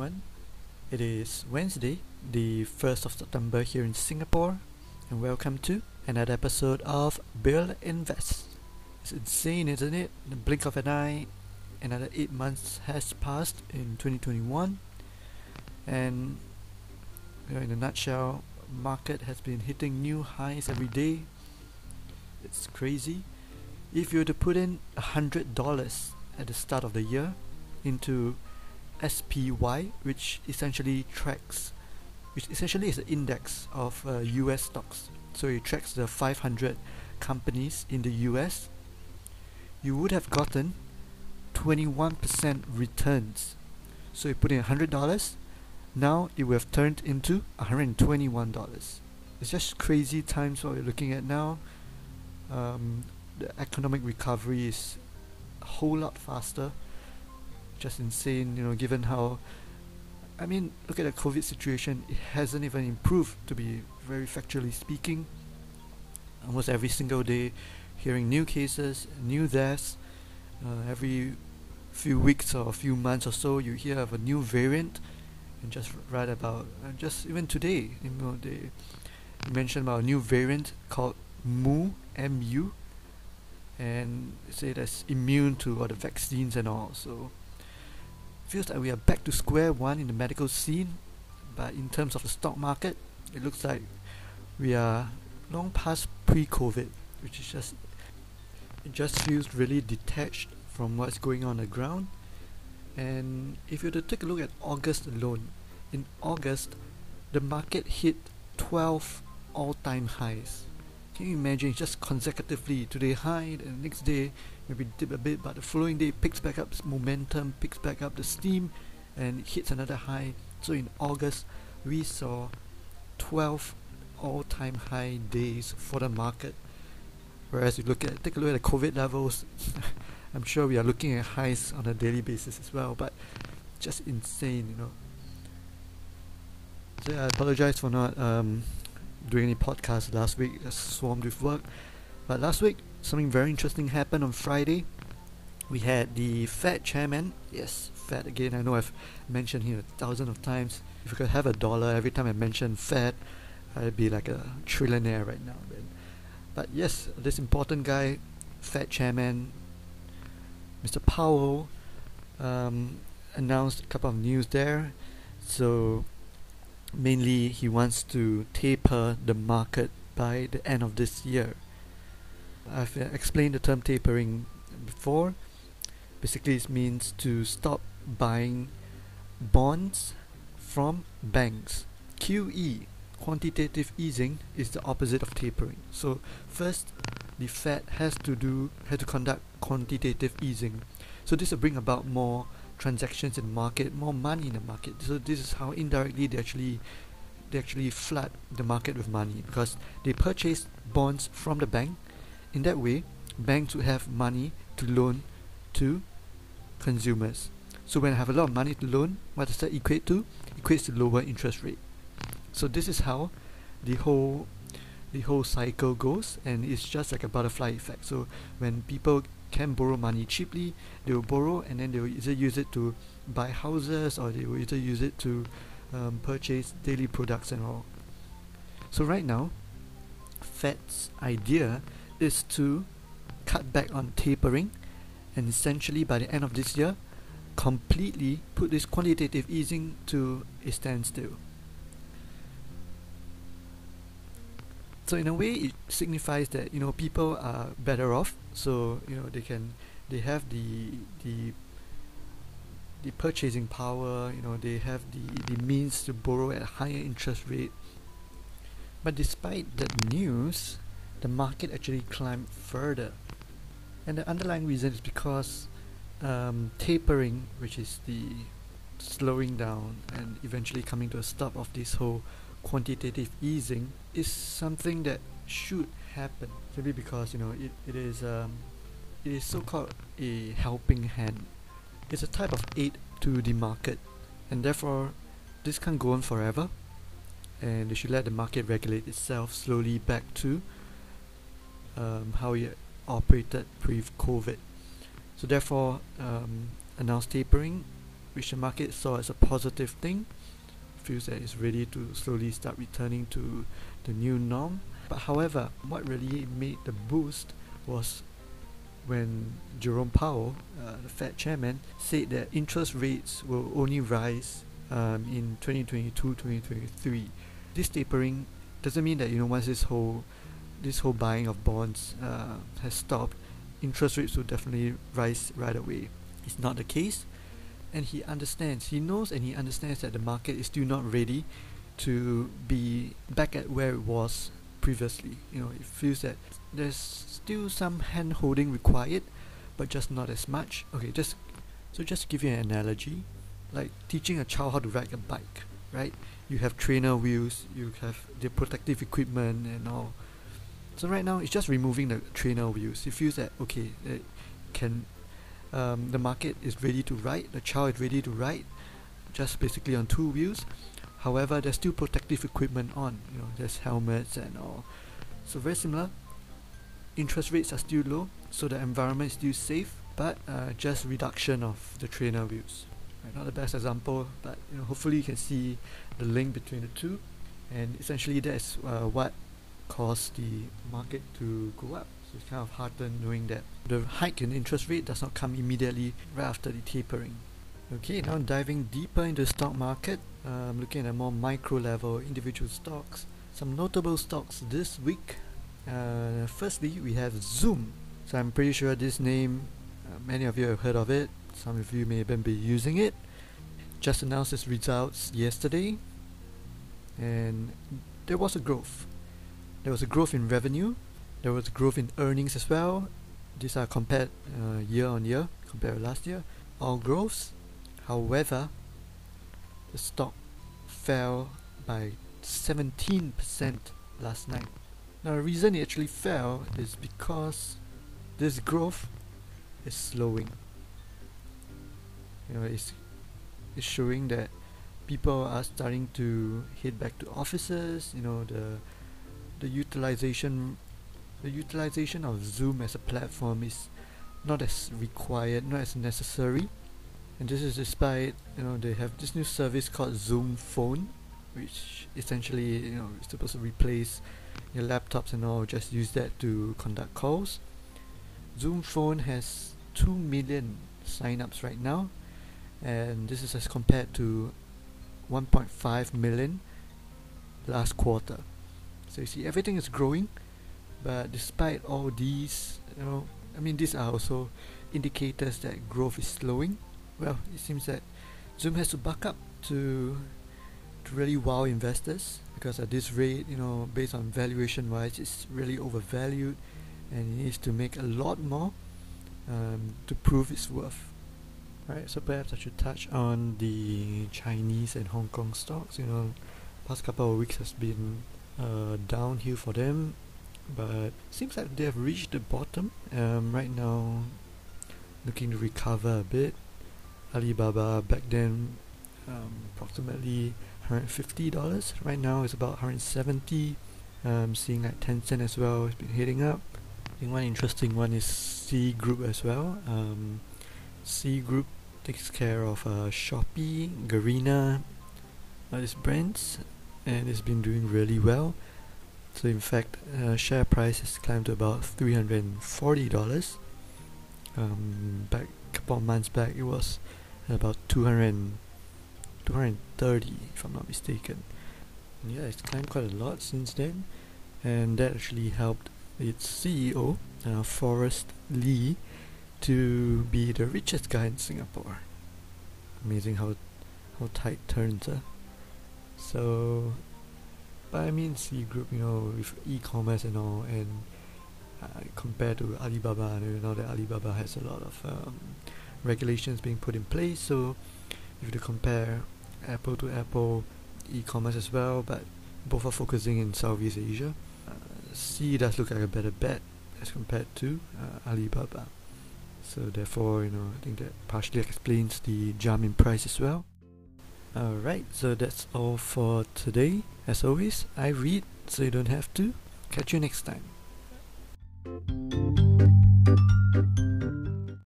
everyone. It is Wednesday, the 1st of September here in Singapore, and welcome to another episode of Bill Invest. It's insane, isn't it? In the blink of an eye, another 8 months has passed in 2021, and you know, in a nutshell, market has been hitting new highs every day. It's crazy. If you were to put in $100 at the start of the year into SPY, which essentially tracks, which essentially is an index of uh, US stocks. So it tracks the 500 companies in the US. You would have gotten 21% returns. So you put in $100, now it would have turned into $121. It's just crazy times what we're looking at now. Um, the economic recovery is a whole lot faster just insane, you know, given how I mean, look at the COVID situation, it hasn't even improved to be very factually speaking. Almost every single day hearing new cases, new deaths, uh, every few weeks or a few months or so you hear of a new variant. And just read about just even today you know they mentioned about a new variant called mu mu and say that's immune to all the vaccines and all so feels like we are back to square one in the medical scene, but in terms of the stock market, it looks like we are long past pre-COVID, which is just it just feels really detached from what's going on the ground. And if you were to take a look at August alone, in August, the market hit 12 all-time highs. Can you imagine just consecutively today high the next day maybe dip a bit but the following day picks back up momentum, picks back up the steam and hits another high. So in August we saw 12 all-time high days for the market. Whereas you look at take a look at the COVID levels, I'm sure we are looking at highs on a daily basis as well, but just insane, you know. So I apologize for not um, doing any podcast last week. Swarmed with work. But last week, something very interesting happened on Friday. We had the Fed chairman. Yes, Fed again. I know I've mentioned him a thousand of times. If I could have a dollar every time I mention Fed, I'd be like a trillionaire right now. Man. But yes, this important guy, Fed chairman, Mr. Powell, um, announced a couple of news there. So mainly he wants to taper the market by the end of this year. I've uh, explained the term tapering before. Basically, it means to stop buying bonds from banks. QE, quantitative easing, is the opposite of tapering. So first, the Fed has to do has to conduct quantitative easing. So this will bring about more transactions in the market, more money in the market. So this is how indirectly they actually they actually flood the market with money because they purchase bonds from the bank. In that way, banks would have money to loan to consumers. So when I have a lot of money to loan, what does that equate to? Equates to lower interest rate. So this is how the whole the whole cycle goes and it's just like a butterfly effect. So when people can borrow money cheaply, they will borrow and then they will either use it to buy houses or they will either use it to um, purchase daily products and all. So right now, Fed's idea is to cut back on tapering and essentially by the end of this year, completely put this quantitative easing to a standstill. So in a way it signifies that you know people are better off. So you know they can they have the the the purchasing power you know they have the the means to borrow at a higher interest rate. But despite that news the market actually climbed further. And the underlying reason is because um, tapering which is the slowing down and eventually coming to a stop of this whole quantitative easing is something that should happen simply because you know it, it is um, it is so-called a helping hand it's a type of aid to the market and therefore this can't go on forever and they should let the market regulate itself slowly back to um, how it operated pre-COVID so therefore um, announced tapering which the market saw as a positive thing. Feels that it's ready to slowly start returning to the new norm. But however, what really made the boost was when Jerome Powell, uh, the Fed chairman, said that interest rates will only rise um, in 2022-2023. This tapering doesn't mean that you know once this whole this whole buying of bonds uh, has stopped, interest rates will definitely rise right away. It's not the case, and he understands. He knows and he understands that the market is still not ready to be back at where it was previously. You know, it feels that there's still some hand holding required, but just not as much. Okay, just so just give you an analogy, like teaching a child how to ride a bike, right? You have trainer wheels, you have the protective equipment and all. So right now it's just removing the trainer wheels. It feels that okay, it can um, the market is ready to ride, the child is ready to ride, just basically on two wheels. However, there's still protective equipment on. You know, there's helmets and all. So very similar. Interest rates are still low, so the environment is still safe, but uh, just reduction of the trainer wheels. Right, not the best example, but you know, hopefully you can see the link between the two, and essentially that's uh, what caused the market to go up. It's kind of heartened knowing that the hike in interest rate does not come immediately right after the tapering. Okay, now diving deeper into the stock market, um, looking at a more micro level, individual stocks. Some notable stocks this week. Uh, firstly, we have Zoom. So I'm pretty sure this name, uh, many of you have heard of it. Some of you may even be using it. Just announced its results yesterday, and there was a growth. There was a growth in revenue. There was growth in earnings as well. These are compared uh, year on year, compared to last year. All growths However, the stock fell by 17% last night. Now, the reason it actually fell is because this growth is slowing. You know, it's, it's showing that people are starting to head back to offices. You know, the the utilization the utilization of Zoom as a platform is not as required, not as necessary. And this is despite you know they have this new service called Zoom Phone which essentially you know is supposed to replace your laptops and all. Just use that to conduct calls. Zoom Phone has 2 million signups right now and this is as compared to 1.5 million last quarter. So you see everything is growing but despite all these you know I mean these are also indicators that growth is slowing well, it seems that Zoom has to buck up to to really wow investors because at this rate, you know, based on valuation wise, it's really overvalued, and it needs to make a lot more um, to prove its worth. Right, so perhaps I should touch on the Chinese and Hong Kong stocks. You know, past couple of weeks has been uh, downhill for them, but seems like they have reached the bottom. Um, right now, looking to recover a bit. Alibaba back then um, approximately $150 right now it's about 170 um, seeing like Tencent as well it's been hitting up. I think one interesting one is Sea Group as well. Um, Sea Group takes care of uh, Shopee, Garena all these brands and it's been doing really well so in fact uh, share price has climbed to about $340 um, back a couple of months back it was about 200 230 if I'm not mistaken. Yeah it's climbed quite a lot since then and that actually helped its CEO uh, Forrest Li to be the richest guy in Singapore. Amazing how how tight turns uh. so but I mean Sea Group you know with e-commerce and all and uh, compared to Alibaba you know that Alibaba has a lot of um, regulations being put in place. So if you compare Apple to Apple e-commerce as well, but both are focusing in Southeast Asia. Uh, Sea does look like a better bet as compared to uh, Alibaba. So therefore, you know, I think that partially explains the jump in price as well. Alright, so that's all for today. As always, I read so you don't have to. Catch you next time.